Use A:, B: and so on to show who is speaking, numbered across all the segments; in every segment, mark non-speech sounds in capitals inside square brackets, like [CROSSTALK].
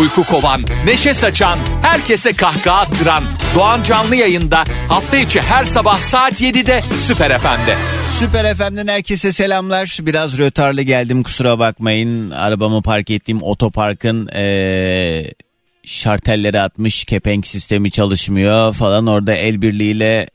A: Uyku kovan, neşe saçan, herkese kahkaha attıran Doğan Canlı yayında hafta içi her sabah saat 7'de Süper FM'de.
B: Süper FM'den herkese selamlar. Biraz rötarlı geldim kusura bakmayın. Arabamı park ettiğim otoparkın ee, şartelleri atmış kepenk sistemi çalışmıyor falan orada el birliğiyle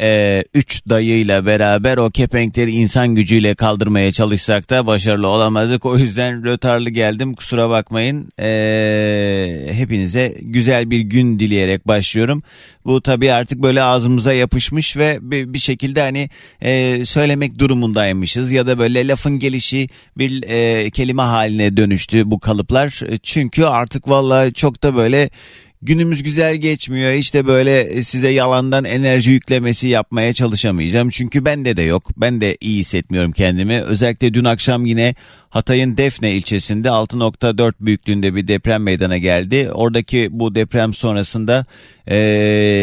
B: 3 e, dayıyla beraber o kepenkleri insan gücüyle kaldırmaya çalışsak da başarılı olamadık. O yüzden rötarlı geldim kusura bakmayın. E, hepinize güzel bir gün dileyerek başlıyorum. Bu tabii artık böyle ağzımıza yapışmış ve bir, bir şekilde hani e, söylemek durumundaymışız ya da böyle lafın gelişi bir e, kelime haline dönüştü bu kalıplar. Çünkü artık vallahi çok da böyle günümüz güzel geçmiyor. İşte böyle size yalandan enerji yüklemesi yapmaya çalışamayacağım. Çünkü bende de yok. Ben de iyi hissetmiyorum kendimi. Özellikle dün akşam yine Hatay'ın Defne ilçesinde 6.4 büyüklüğünde bir deprem meydana geldi. Oradaki bu deprem sonrasında e,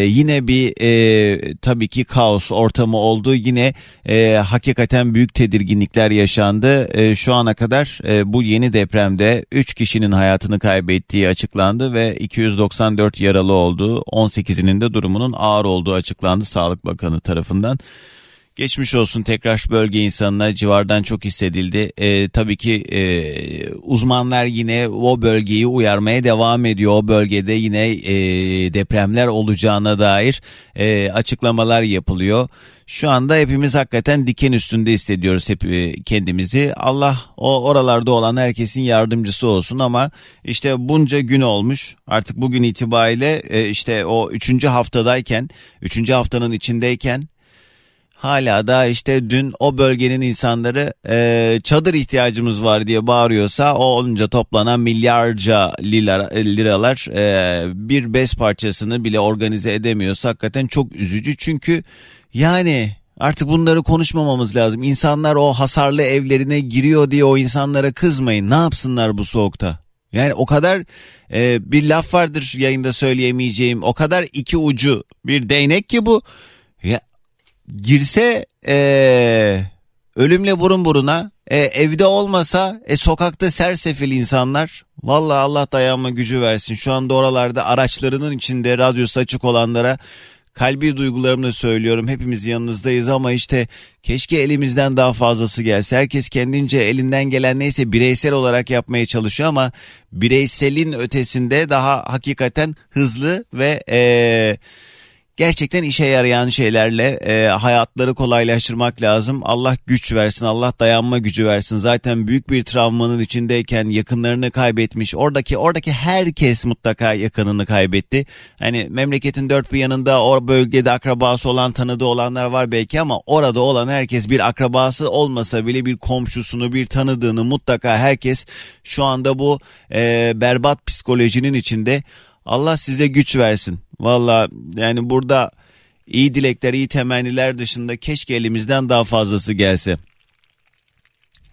B: yine bir e, tabii ki kaos ortamı oldu. Yine e, hakikaten büyük tedirginlikler yaşandı. E, şu ana kadar e, bu yeni depremde 3 kişinin hayatını kaybettiği açıklandı ve 294 yaralı oldu. 18'inin de durumunun ağır olduğu açıklandı Sağlık Bakanı tarafından. Geçmiş olsun tekrar bölge insanına civardan çok hissedildi. Ee, tabii ki e, uzmanlar yine o bölgeyi uyarmaya devam ediyor. O bölgede yine e, depremler olacağına dair e, açıklamalar yapılıyor. Şu anda hepimiz hakikaten diken üstünde hissediyoruz hep e, kendimizi. Allah o oralarda olan herkesin yardımcısı olsun ama işte bunca gün olmuş. Artık bugün itibariyle e, işte o üçüncü haftadayken, üçüncü haftanın içindeyken hala da işte dün o bölgenin insanları e, çadır ihtiyacımız var diye bağırıyorsa o olunca toplanan milyarca lira, liralar e, bir bez parçasını bile organize edemiyorsa hakikaten çok üzücü çünkü yani Artık bunları konuşmamamız lazım. İnsanlar o hasarlı evlerine giriyor diye o insanlara kızmayın. Ne yapsınlar bu soğukta? Yani o kadar e, bir laf vardır yayında söyleyemeyeceğim. O kadar iki ucu bir değnek ki bu. Ya girse ee, ölümle burun buruna e, evde olmasa e, sokakta sersefil insanlar Vallahi Allah dayanma gücü versin. Şu anda oralarda araçlarının içinde radyosu açık olanlara kalbi duygularımla söylüyorum. Hepimiz yanınızdayız ama işte keşke elimizden daha fazlası gelse. Herkes kendince elinden gelen neyse bireysel olarak yapmaya çalışıyor ama bireyselin ötesinde daha hakikaten hızlı ve eee gerçekten işe yarayan şeylerle e, hayatları kolaylaştırmak lazım. Allah güç versin, Allah dayanma gücü versin. Zaten büyük bir travmanın içindeyken yakınlarını kaybetmiş. Oradaki oradaki herkes mutlaka yakınını kaybetti. Hani memleketin dört bir yanında o bölgede akrabası olan, tanıdığı olanlar var belki ama orada olan herkes bir akrabası olmasa bile bir komşusunu, bir tanıdığını mutlaka herkes şu anda bu e, berbat psikolojinin içinde. Allah size güç versin. Valla yani burada iyi dilekler, iyi temenniler dışında keşke elimizden daha fazlası gelse.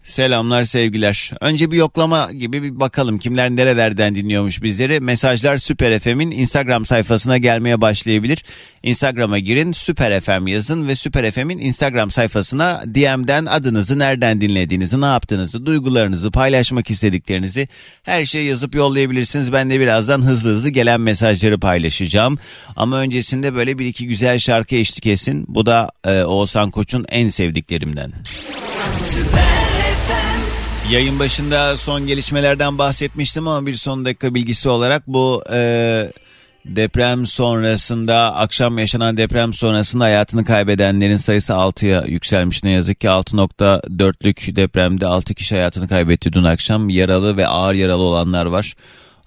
B: Selamlar sevgiler. Önce bir yoklama gibi bir bakalım kimler nerelerden dinliyormuş bizleri. Mesajlar Süper FM'in Instagram sayfasına gelmeye başlayabilir. Instagram'a girin Süper FM yazın ve Süper FM'in Instagram sayfasına DM'den adınızı, nereden dinlediğinizi, ne yaptığınızı, duygularınızı, paylaşmak istediklerinizi her şeyi yazıp yollayabilirsiniz. Ben de birazdan hızlı hızlı gelen mesajları paylaşacağım. Ama öncesinde böyle bir iki güzel şarkı eşlik etsin. Bu da e, Oğuzhan Koç'un en sevdiklerimden. Süper. Yayın başında son gelişmelerden bahsetmiştim ama bir son dakika bilgisi olarak bu e, deprem sonrasında akşam yaşanan deprem sonrasında hayatını kaybedenlerin sayısı 6'ya yükselmiş. Ne yazık ki 6.4'lük depremde 6 kişi hayatını kaybetti dün akşam. Yaralı ve ağır yaralı olanlar var.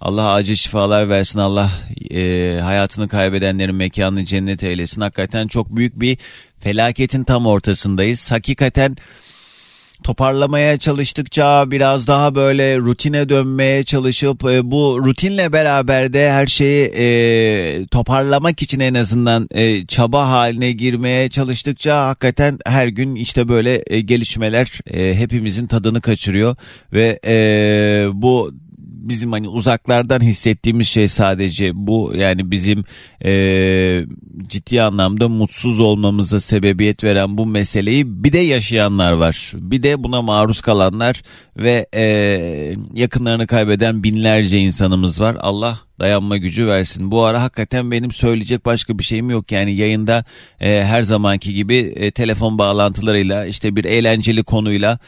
B: Allah acil şifalar versin. Allah e, hayatını kaybedenlerin mekanını cennet eylesin. Hakikaten çok büyük bir felaketin tam ortasındayız. Hakikaten toparlamaya çalıştıkça biraz daha böyle rutine dönmeye çalışıp e, bu rutinle beraber de her şeyi e, toparlamak için en azından e, çaba haline girmeye çalıştıkça hakikaten her gün işte böyle e, gelişmeler e, hepimizin tadını kaçırıyor ve e, bu bizim hani uzaklardan hissettiğimiz şey sadece bu yani bizim e, ciddi anlamda mutsuz olmamıza sebebiyet veren bu meseleyi bir de yaşayanlar var. Bir de buna maruz kalanlar ve e, yakınlarını kaybeden binlerce insanımız var. Allah dayanma gücü versin. Bu ara hakikaten benim söyleyecek başka bir şeyim yok. Yani yayında e, her zamanki gibi e, telefon bağlantılarıyla işte bir eğlenceli konuyla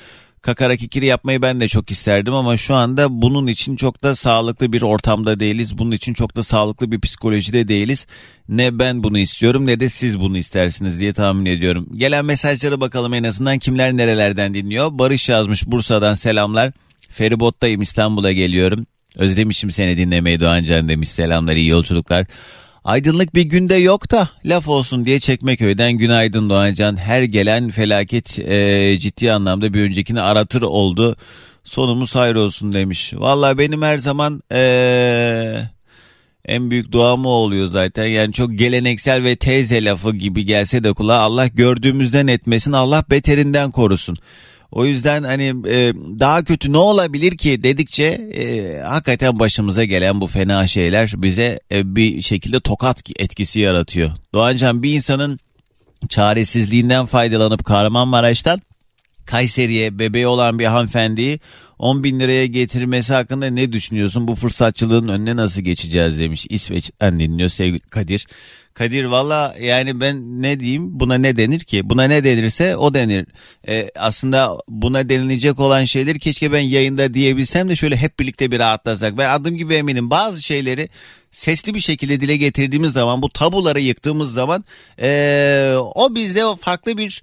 B: kakara kikiri yapmayı ben de çok isterdim ama şu anda bunun için çok da sağlıklı bir ortamda değiliz. Bunun için çok da sağlıklı bir psikolojide değiliz. Ne ben bunu istiyorum ne de siz bunu istersiniz diye tahmin ediyorum. Gelen mesajlara bakalım en azından kimler nerelerden dinliyor. Barış yazmış Bursa'dan selamlar. Feribottayım İstanbul'a geliyorum. Özlemişim seni dinlemeyi Doğancan demiş selamlar iyi yolculuklar. Aydınlık bir günde yok da laf olsun diye Çekmeköy'den günaydın Doğancan. Her gelen felaket e, ciddi anlamda bir öncekini aratır oldu. Sonumuz hayır olsun demiş. Valla benim her zaman e, en büyük duam oluyor zaten. Yani çok geleneksel ve teyze lafı gibi gelse de kulağa Allah gördüğümüzden etmesin Allah beterinden korusun. O yüzden hani e, daha kötü ne olabilir ki dedikçe e, hakikaten başımıza gelen bu fena şeyler bize e, bir şekilde tokat etkisi yaratıyor. Doğancan bir insanın çaresizliğinden faydalanıp Kahramanmaraş'tan Kayseri'ye bebeği olan bir hanımefendiyi 10 bin liraya getirmesi hakkında ne düşünüyorsun? Bu fırsatçılığın önüne nasıl geçeceğiz demiş. İsveç'ten dinliyor sevgili Kadir. Kadir valla yani ben ne diyeyim buna ne denir ki? Buna ne denirse o denir. Ee, aslında buna denilecek olan şeyler keşke ben yayında diyebilsem de şöyle hep birlikte bir rahatlasak. Ben adım gibi eminim bazı şeyleri sesli bir şekilde dile getirdiğimiz zaman bu tabuları yıktığımız zaman ee, o bizde farklı bir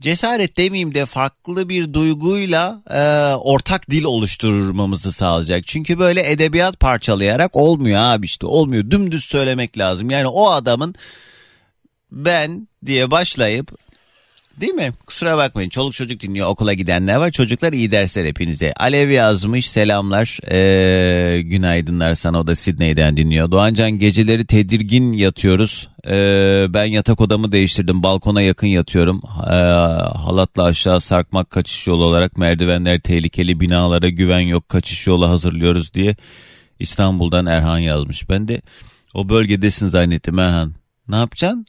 B: cesaret demeyeyim de farklı bir duyguyla e, ortak dil oluşturmamızı sağlayacak. Çünkü böyle edebiyat parçalayarak olmuyor abi işte olmuyor. Dümdüz söylemek lazım. Yani o adamın ben diye başlayıp Değil mi? Kusura bakmayın. Çoluk çocuk dinliyor. Okula gidenler var. Çocuklar iyi dersler hepinize. Alev yazmış. Selamlar. Ee, günaydınlar sana. O da Sidney'den dinliyor. Doğancan geceleri tedirgin yatıyoruz. Ee, ben yatak odamı değiştirdim. Balkona yakın yatıyorum. Ee, halatla aşağı sarkmak kaçış yolu olarak merdivenler tehlikeli. Binalara güven yok. Kaçış yolu hazırlıyoruz diye. İstanbul'dan Erhan yazmış. Ben de o bölgedesin zannettim Erhan. Ne yapacaksın?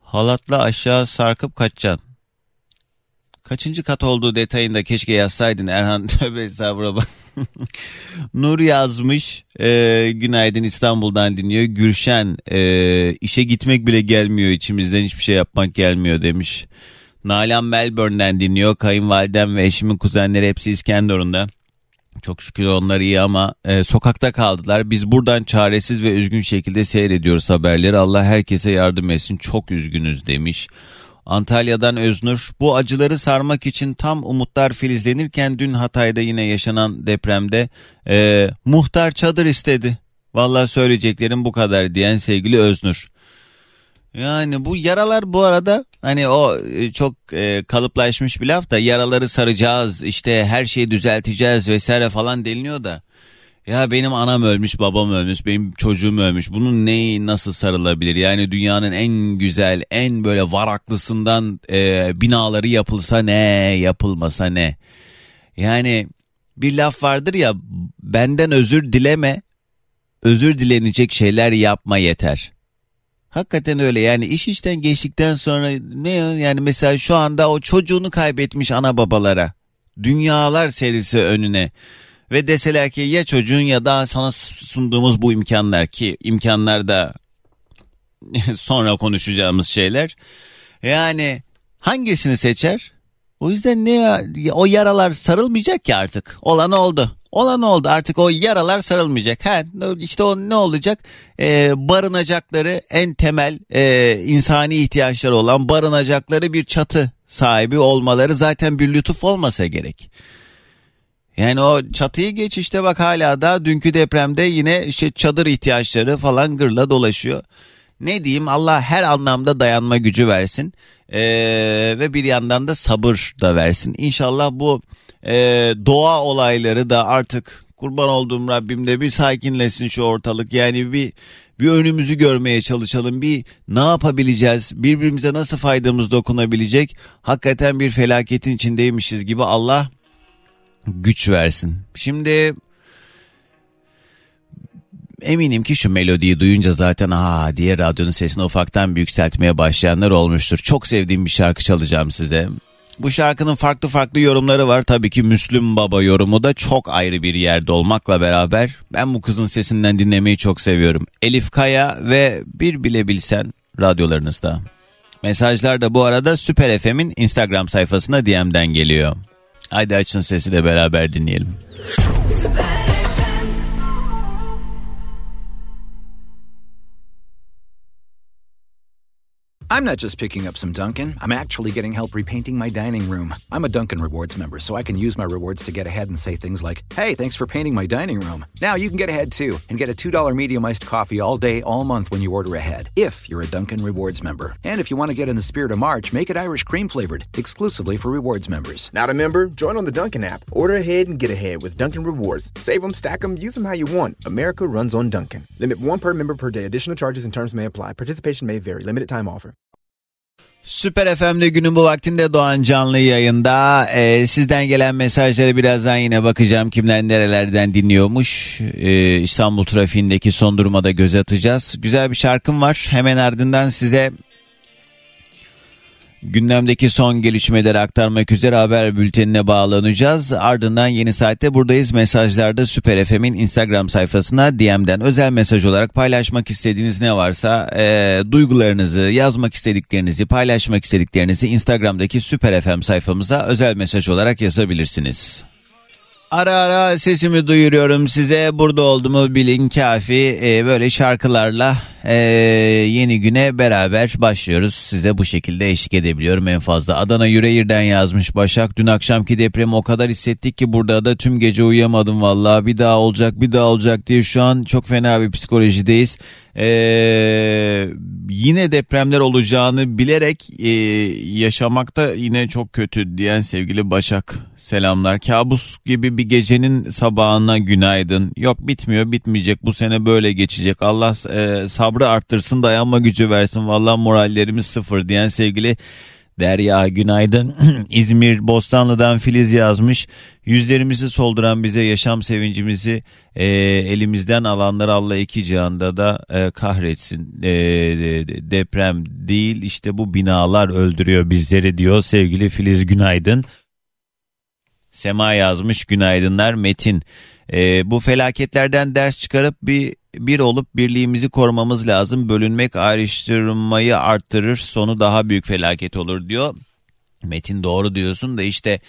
B: Halatla aşağı sarkıp kaçacaksın. Kaçıncı kat olduğu detayında keşke yazsaydın Erhan. [LAUGHS] Tövbe estağfurullah. Nur yazmış. E, günaydın İstanbul'dan dinliyor. Gülşen e, işe gitmek bile gelmiyor içimizden hiçbir şey yapmak gelmiyor demiş. Nalan Melbourne'den dinliyor. Kayınvalidem ve eşimin kuzenleri hepsi İskenderun'da. Çok şükür onlar iyi ama e, sokakta kaldılar. Biz buradan çaresiz ve üzgün şekilde seyrediyoruz haberleri. Allah herkese yardım etsin. Çok üzgünüz demiş. Antalya'dan Öznur bu acıları sarmak için tam umutlar filizlenirken dün Hatay'da yine yaşanan depremde e, muhtar çadır istedi. Vallahi söyleyeceklerim bu kadar diyen sevgili Öznur. Yani bu yaralar bu arada hani o e, çok e, kalıplaşmış bir laf da yaraları saracağız işte her şeyi düzelteceğiz vesaire falan deniliyor da ya benim anam ölmüş, babam ölmüş, benim çocuğum ölmüş. Bunun neyi nasıl sarılabilir? Yani dünyanın en güzel, en böyle varaklısından e, binaları yapılsa ne, yapılmasa ne? Yani bir laf vardır ya, benden özür dileme, özür dilenecek şeyler yapma yeter. Hakikaten öyle yani iş işten geçtikten sonra ne yani mesela şu anda o çocuğunu kaybetmiş ana babalara dünyalar serisi önüne ve deseler ki ya çocuğun ya da sana sunduğumuz bu imkanlar ki imkanlar da [LAUGHS] sonra konuşacağımız şeyler. Yani hangisini seçer? O yüzden ne o yaralar sarılmayacak ki artık. Olan oldu. Olan oldu artık o yaralar sarılmayacak. Ha, işte o ne olacak? Ee, barınacakları en temel e, insani ihtiyaçları olan barınacakları bir çatı sahibi olmaları zaten bir lütuf olmasa gerek. Yani o çatıyı geç işte bak hala da dünkü depremde yine işte çadır ihtiyaçları falan gırla dolaşıyor. Ne diyeyim Allah her anlamda dayanma gücü versin ee, ve bir yandan da sabır da versin. İnşallah bu e, doğa olayları da artık kurban olduğum Rabbimde bir sakinleşsin şu ortalık. Yani bir bir önümüzü görmeye çalışalım. Bir ne yapabileceğiz? Birbirimize nasıl faydamız dokunabilecek? Hakikaten bir felaketin içindeymişiz gibi Allah güç versin. Şimdi eminim ki şu melodiyi duyunca zaten aa diye radyonun sesini ufaktan bir yükseltmeye başlayanlar olmuştur. Çok sevdiğim bir şarkı çalacağım size. Bu şarkının farklı farklı yorumları var. Tabii ki Müslüm Baba yorumu da çok ayrı bir yerde olmakla beraber ben bu kızın sesinden dinlemeyi çok seviyorum. Elif Kaya ve bir bile bilsen radyolarınızda. Mesajlar da bu arada Süper FM'in Instagram sayfasına DM'den geliyor. Haydi açın sesi de beraber dinleyelim.
C: I'm not just picking up some Dunkin', I'm actually getting help repainting my dining room. I'm a Dunkin' Rewards member, so I can use my rewards to get ahead and say things like, hey, thanks for painting my dining room. Now you can get ahead too and get a $2 medium iced coffee all day, all month when you order ahead, if you're a Dunkin' Rewards member. And if you want to get in the spirit of March, make it Irish cream flavored, exclusively for rewards members.
D: Not a member? Join on the Dunkin' app. Order ahead and get ahead with Dunkin' Rewards. Save them, stack them, use them how you want. America runs on Dunkin'. Limit one per member per day. Additional charges and terms may apply. Participation may vary. Limited time offer.
B: Süper FM'de günün bu vaktinde Doğan canlı yayında. Ee, sizden gelen mesajları birazdan yine bakacağım. Kimler nerelerden dinliyormuş. Ee, İstanbul trafiğindeki son duruma da göz atacağız. Güzel bir şarkım var. Hemen ardından size gündemdeki son gelişmeleri aktarmak üzere haber bültenine bağlanacağız. Ardından yeni saatte buradayız. Mesajlarda Süper FM'in Instagram sayfasına DM'den özel mesaj olarak paylaşmak istediğiniz ne varsa e, duygularınızı, yazmak istediklerinizi, paylaşmak istediklerinizi Instagram'daki Süper FM sayfamıza özel mesaj olarak yazabilirsiniz. Ara ara sesimi duyuruyorum size. Burada olduğumu bilin kafi. Ee, böyle şarkılarla e, yeni güne beraber başlıyoruz. Size bu şekilde eşlik edebiliyorum en fazla. Adana Yüreğir'den yazmış Başak. Dün akşamki depremi o kadar hissettik ki burada da tüm gece uyuyamadım vallahi. Bir daha olacak bir daha olacak diye şu an çok fena bir psikolojideyiz. Ee, yine depremler olacağını bilerek e, yaşamakta yine çok kötü diyen sevgili Başak selamlar. Kabus gibi bir gecenin sabahına günaydın. Yok bitmiyor bitmeyecek bu sene böyle geçecek. Allah e, sabrı arttırsın dayanma gücü versin. Vallahi morallerimiz sıfır diyen sevgili Derya günaydın. [CLEARS THROAT] İzmir Bostanlı'dan Filiz yazmış. Yüzlerimizi solduran bize yaşam sevincimizi e, elimizden alanlar Allah iki cihanda da e, kahretsin. E, deprem değil işte bu binalar öldürüyor bizleri diyor sevgili Filiz günaydın. Sema yazmış günaydınlar Metin. E, bu felaketlerden ders çıkarıp bir bir olup birliğimizi korumamız lazım. Bölünmek ayrıştırmayı arttırır sonu daha büyük felaket olur diyor. Metin doğru diyorsun da işte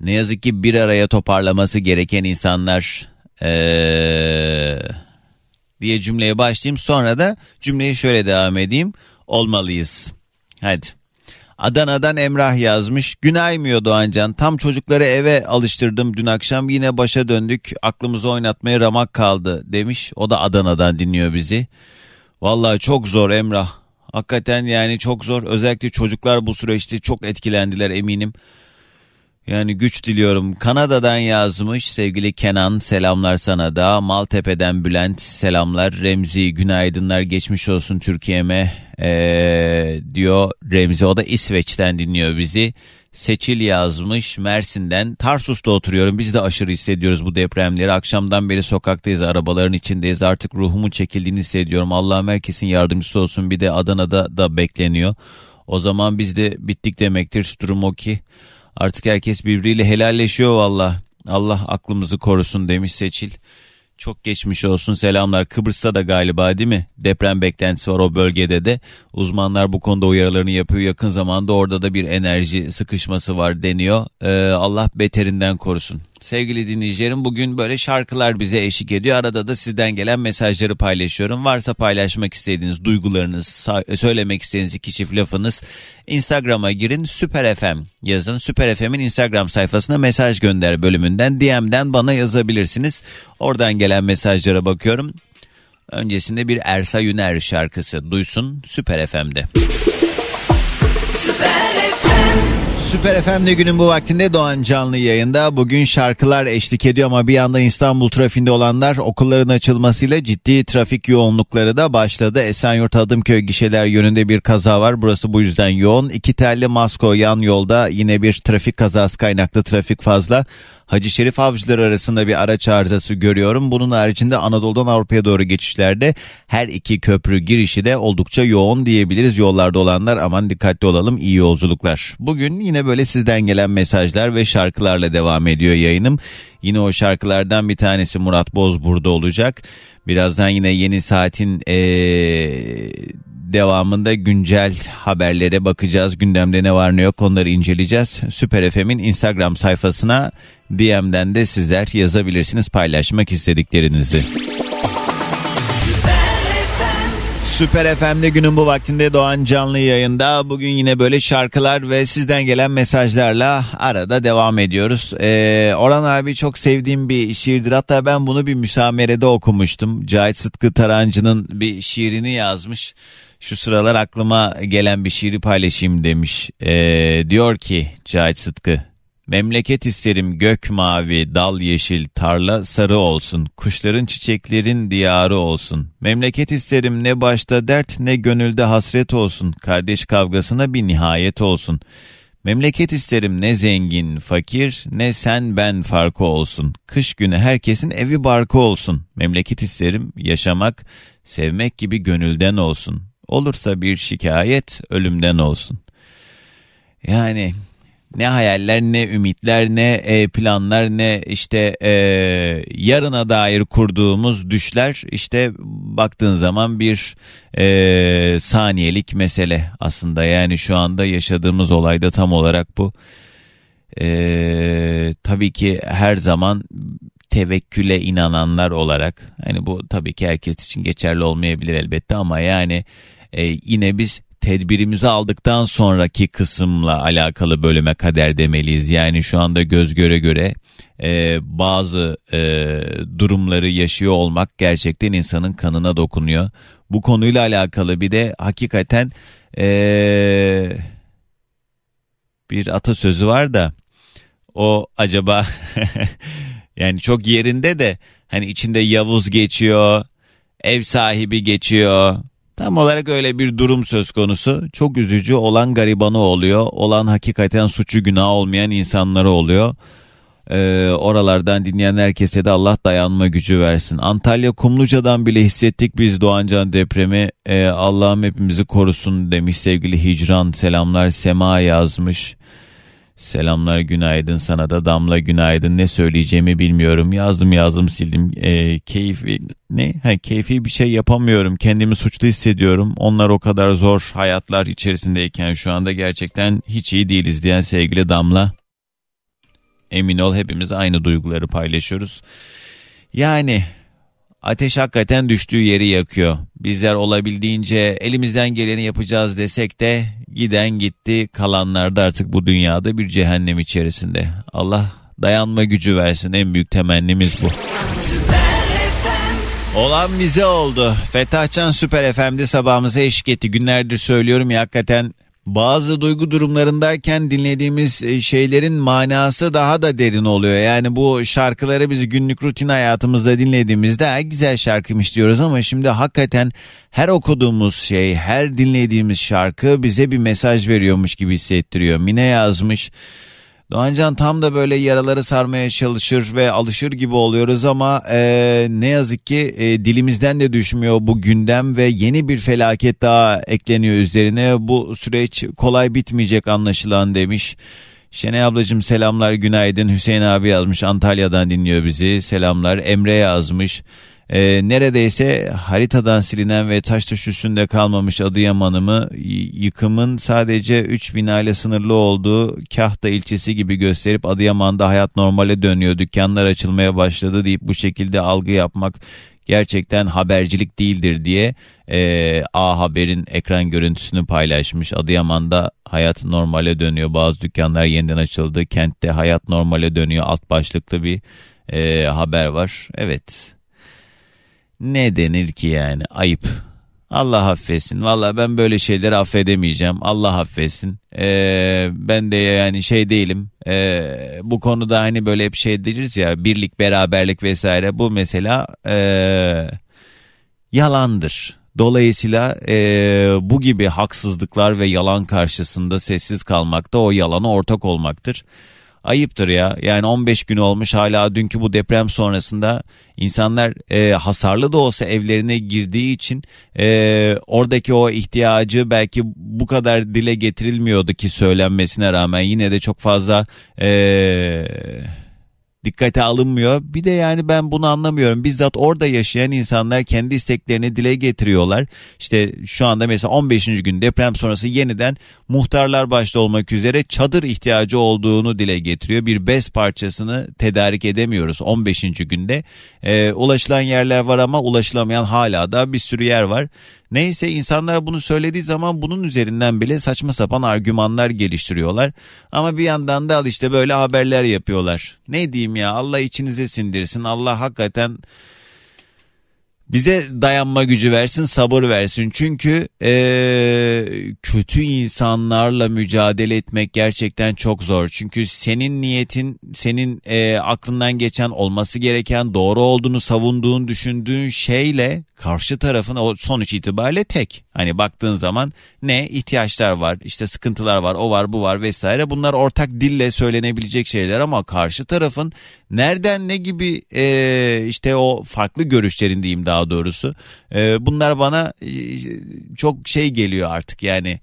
B: ne yazık ki bir araya toparlaması gereken insanlar ee, diye cümleye başlayayım. Sonra da cümleyi şöyle devam edeyim. Olmalıyız. Hadi. Adana'dan Emrah yazmış. Günaymıyor Doğancan. Tam çocukları eve alıştırdım dün akşam. Yine başa döndük. Aklımızı oynatmaya ramak kaldı demiş. O da Adana'dan dinliyor bizi. Vallahi çok zor Emrah. Hakikaten yani çok zor. Özellikle çocuklar bu süreçte çok etkilendiler eminim. Yani güç diliyorum. Kanada'dan yazmış sevgili Kenan selamlar sana da. Maltepe'den Bülent selamlar. Remzi günaydınlar geçmiş olsun Türkiye'me ee, diyor Remzi. O da İsveç'ten dinliyor bizi. Seçil yazmış Mersin'den. Tarsus'ta oturuyorum. Biz de aşırı hissediyoruz bu depremleri. Akşamdan beri sokaktayız, arabaların içindeyiz. Artık ruhumun çekildiğini hissediyorum. Allah'ım herkesin yardımcısı olsun. Bir de Adana'da da bekleniyor. O zaman biz de bittik demektir. Durum o ki. Artık herkes birbiriyle helalleşiyor valla. Allah aklımızı korusun demiş Seçil. Çok geçmiş olsun selamlar. Kıbrıs'ta da galiba değil mi? Deprem beklentisi var o bölgede de. Uzmanlar bu konuda uyarılarını yapıyor. Yakın zamanda orada da bir enerji sıkışması var deniyor. Ee, Allah beterinden korusun. Sevgili dinleyicilerim bugün böyle şarkılar bize eşlik ediyor. Arada da sizden gelen mesajları paylaşıyorum. Varsa paylaşmak istediğiniz duygularınız, söylemek istediğiniz iki çift lafınız Instagram'a girin Süper FM yazın. Süper FM'in Instagram sayfasına mesaj gönder bölümünden DM'den bana yazabilirsiniz. Oradan gelen mesajlara bakıyorum. Öncesinde bir Ersa Yüner şarkısı duysun Süper FM'de. Süper FM'de günün bu vaktinde Doğan canlı yayında. Bugün şarkılar eşlik ediyor ama bir yandan İstanbul trafiğinde olanlar okulların açılmasıyla ciddi trafik yoğunlukları da başladı. Esenyurt Adımköy gişeler yönünde bir kaza var. Burası bu yüzden yoğun. İki telli Masko yan yolda yine bir trafik kazası kaynaklı trafik fazla. Hacı Şerif avcıları arasında bir araç arızası görüyorum. Bunun haricinde Anadolu'dan Avrupa'ya doğru geçişlerde her iki köprü girişi de oldukça yoğun diyebiliriz. Yollarda olanlar aman dikkatli olalım iyi yolculuklar. Bugün yine böyle sizden gelen mesajlar ve şarkılarla devam ediyor yayınım. Yine o şarkılardan bir tanesi Murat Boz burada olacak. Birazdan yine yeni saatin ee, devamında güncel haberlere bakacağız. Gündemde ne var ne yok onları inceleyeceğiz. Süper FM'in Instagram sayfasına DM'den de sizler yazabilirsiniz paylaşmak istediklerinizi. Süper FM'de günün bu vaktinde Doğan canlı yayında. Bugün yine böyle şarkılar ve sizden gelen mesajlarla arada devam ediyoruz. Ee, Orhan abi çok sevdiğim bir şiirdir. Hatta ben bunu bir müsamerede okumuştum. Cahit Sıtkı Tarancı'nın bir şiirini yazmış. Şu sıralar aklıma gelen bir şiiri paylaşayım demiş. Ee, diyor ki Cahit Sıtkı. Memleket isterim gök mavi, dal yeşil, tarla sarı olsun. Kuşların çiçeklerin diyarı olsun. Memleket isterim ne başta dert ne gönülde hasret olsun. Kardeş kavgasına bir nihayet olsun. Memleket isterim ne zengin, fakir, ne sen ben farkı olsun. Kış günü herkesin evi barkı olsun. Memleket isterim yaşamak, sevmek gibi gönülden olsun. Olursa bir şikayet ölümden olsun. Yani ne hayaller ne ümitler ne e, planlar ne işte e, yarına dair kurduğumuz düşler işte baktığın zaman bir e, saniyelik mesele aslında yani şu anda yaşadığımız olayda tam olarak bu. E, tabii ki her zaman tevekküle inananlar olarak hani bu tabii ki herkes için geçerli olmayabilir elbette ama yani e, yine biz tedbirimizi aldıktan sonraki kısımla alakalı bölüme kader demeliyiz. Yani şu anda göz göre göre e, bazı e, durumları yaşıyor olmak gerçekten insanın kanına dokunuyor. Bu konuyla alakalı bir de hakikaten e, bir atasözü var da o acaba [LAUGHS] yani çok yerinde de hani içinde Yavuz geçiyor, ev sahibi geçiyor, Tam olarak öyle bir durum söz konusu. Çok üzücü olan garibanı oluyor. Olan hakikaten suçu günah olmayan insanları oluyor. Ee, oralardan dinleyen herkese de Allah dayanma gücü versin. Antalya Kumluca'dan bile hissettik biz Doğancan depremi. Ee, Allah'ım hepimizi korusun demiş sevgili Hicran. Selamlar Sema yazmış. Selamlar günaydın sana da. Damla günaydın. Ne söyleyeceğimi bilmiyorum. Yazdım yazdım sildim. E, keyfi ne? Ha, keyfi bir şey yapamıyorum. Kendimi suçlu hissediyorum. Onlar o kadar zor hayatlar içerisindeyken şu anda gerçekten hiç iyi değiliz diyen sevgili Damla. Emin ol hepimiz aynı duyguları paylaşıyoruz. Yani Ateş hakikaten düştüğü yeri yakıyor. Bizler olabildiğince elimizden geleni yapacağız desek de giden gitti kalanlar da artık bu dünyada bir cehennem içerisinde. Allah dayanma gücü versin en büyük temennimiz bu. Olan bize oldu. Fethahcan Süper FM'de sabahımıza eşlik etti. Günlerdir söylüyorum ya hakikaten bazı duygu durumlarındayken dinlediğimiz e, şeylerin manası daha da derin oluyor. Yani bu şarkıları biz günlük rutin hayatımızda dinlediğimizde güzel şarkıymış diyoruz ama şimdi hakikaten her okuduğumuz şey, her dinlediğimiz şarkı bize bir mesaj veriyormuş gibi hissettiriyor. Mine yazmış. Doğancan tam da böyle yaraları sarmaya çalışır ve alışır gibi oluyoruz ama e, ne yazık ki e, dilimizden de düşmüyor bu gündem ve yeni bir felaket daha ekleniyor üzerine. Bu süreç kolay bitmeyecek anlaşılan demiş. Şenay ablacığım selamlar günaydın. Hüseyin abi yazmış Antalya'dan dinliyor bizi. Selamlar Emre yazmış. E, neredeyse haritadan silinen ve taş taş üstünde kalmamış Adıyaman'ımı yıkımın sadece 3 binayla sınırlı olduğu Kahta ilçesi gibi gösterip Adıyaman'da hayat normale dönüyor, dükkanlar açılmaya başladı deyip bu şekilde algı yapmak gerçekten habercilik değildir diye e, A Haber'in ekran görüntüsünü paylaşmış. Adıyaman'da hayat normale dönüyor. Bazı dükkanlar yeniden açıldı. Kentte hayat normale dönüyor. Alt başlıklı bir e, haber var. Evet ne denir ki yani ayıp. Allah affetsin. Valla ben böyle şeyleri affedemeyeceğim. Allah affetsin. Ee, ben de yani şey değilim. Ee, bu konuda hani böyle hep şey deriz ya birlik, beraberlik vesaire. Bu mesela ee, yalandır. Dolayısıyla e, bu gibi haksızlıklar ve yalan karşısında sessiz kalmak da o yalana ortak olmaktır. Ayıptır ya. Yani 15 gün olmuş hala dünkü bu deprem sonrasında insanlar e, hasarlı da olsa evlerine girdiği için e, oradaki o ihtiyacı belki bu kadar dile getirilmiyordu ki söylenmesine rağmen yine de çok fazla e, dikkate alınmıyor. Bir de yani ben bunu anlamıyorum. Bizzat orada yaşayan insanlar kendi isteklerini dile getiriyorlar. İşte şu anda mesela 15. gün deprem sonrası yeniden muhtarlar başta olmak üzere çadır ihtiyacı olduğunu dile getiriyor. Bir bez parçasını tedarik edemiyoruz 15. günde. Ee, ulaşılan yerler var ama ulaşılamayan hala da bir sürü yer var. Neyse insanlar bunu söylediği zaman bunun üzerinden bile saçma sapan argümanlar geliştiriyorlar. Ama bir yandan da al işte böyle haberler yapıyorlar. Ne diyeyim ya Allah içinize sindirsin. Allah hakikaten bize dayanma gücü versin, sabır versin. Çünkü ee, kötü insanlarla mücadele etmek gerçekten çok zor. Çünkü senin niyetin, senin ee, aklından geçen olması gereken doğru olduğunu savunduğun, düşündüğün şeyle karşı tarafın o sonuç itibariyle tek. Hani baktığın zaman ne ihtiyaçlar var, işte sıkıntılar var, o var, bu var vesaire. Bunlar ortak dille söylenebilecek şeyler ama karşı tarafın nereden ne gibi e, işte o farklı görüşlerin diyeyim daha doğrusu. E, bunlar bana e, çok şey geliyor artık yani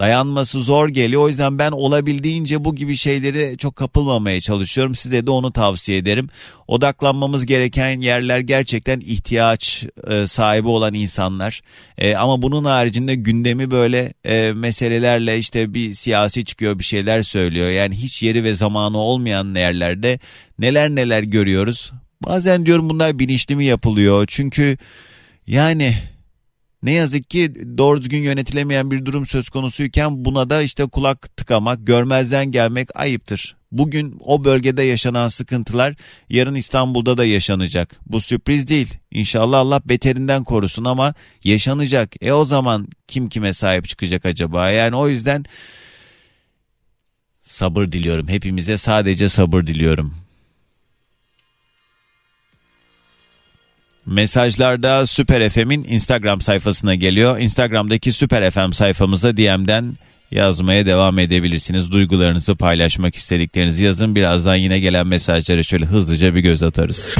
B: dayanması zor geliyor. O yüzden ben olabildiğince bu gibi şeyleri çok kapılmamaya çalışıyorum. Size de onu tavsiye ederim. Odaklanmamız gereken yerler gerçekten ihtiyaç e, sahibi olan insanlar. E, ama bunun haricinde gündemi böyle e, meselelerle işte bir siyasi çıkıyor bir şeyler söylüyor. Yani hiç yeri ve zamanı olmayan yerlerde neler neler görüyoruz. Bazen diyorum bunlar bilinçli mi yapılıyor? Çünkü yani ne yazık ki doğru düzgün yönetilemeyen bir durum söz konusuyken buna da işte kulak tıkamak, görmezden gelmek ayıptır. Bugün o bölgede yaşanan sıkıntılar yarın İstanbul'da da yaşanacak. Bu sürpriz değil. İnşallah Allah beterinden korusun ama yaşanacak. E o zaman kim kime sahip çıkacak acaba? Yani o yüzden sabır diliyorum. Hepimize sadece sabır diliyorum. Mesajlarda Süper FM'in Instagram sayfasına geliyor. Instagram'daki Süper FM sayfamıza DM'den yazmaya devam edebilirsiniz. Duygularınızı paylaşmak istediklerinizi yazın. Birazdan yine gelen mesajlara şöyle hızlıca bir göz atarız.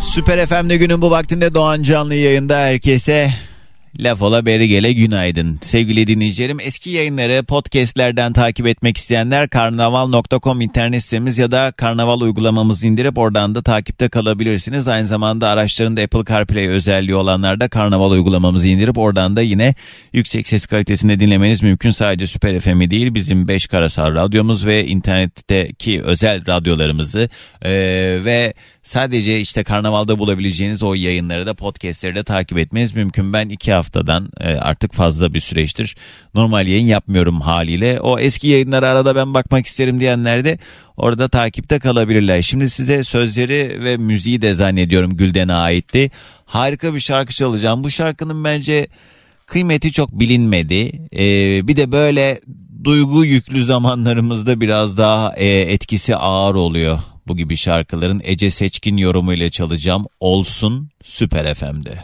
B: Süper FM'de günün bu vaktinde Doğan Canlı yayında herkese Laf ola beri gele günaydın. Sevgili dinleyicilerim eski yayınları podcastlerden takip etmek isteyenler karnaval.com internet sitemiz ya da karnaval uygulamamızı indirip oradan da takipte kalabilirsiniz. Aynı zamanda araçlarında Apple CarPlay özelliği olanlar da karnaval uygulamamızı indirip oradan da yine yüksek ses kalitesinde dinlemeniz mümkün. Sadece Süper FM'i değil bizim 5 karasal radyomuz ve internetteki özel radyolarımızı ee, ve sadece işte karnavalda bulabileceğiniz o yayınları da podcastleri de takip etmeniz mümkün. Ben iki haftadan e, artık fazla bir süreçtir normal yayın yapmıyorum haliyle. O eski yayınlara arada ben bakmak isterim diyenler de orada takipte kalabilirler. Şimdi size sözleri ve müziği de zannediyorum Gülden'e aitti. Harika bir şarkı çalacağım. Bu şarkının bence kıymeti çok bilinmedi. Ee, bir de böyle duygu yüklü zamanlarımızda biraz daha e, etkisi ağır oluyor. Bu gibi şarkıların Ece Seçkin yorumuyla çalacağım. Olsun Süper FM'de.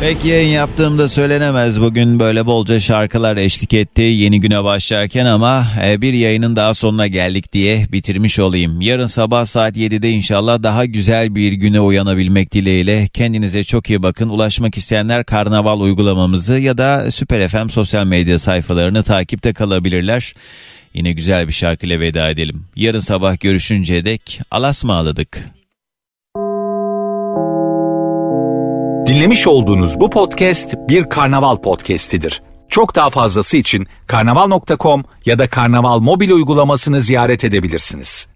B: Peki yayın yaptığımda söylenemez bugün böyle bolca şarkılar eşlik etti yeni güne başlarken ama e, bir yayının daha sonuna geldik diye bitirmiş olayım. Yarın sabah saat 7'de inşallah daha güzel bir güne uyanabilmek dileğiyle kendinize çok iyi bakın. Ulaşmak isteyenler karnaval uygulamamızı ya da Süper FM sosyal medya sayfalarını takipte kalabilirler. Yine güzel bir şarkıyla veda edelim. Yarın sabah görüşünceye dek alasmaladık.
A: Dinlemiş olduğunuz bu podcast bir karnaval podcastidir. Çok daha fazlası için karnaval.com ya da karnaval mobil uygulamasını ziyaret edebilirsiniz.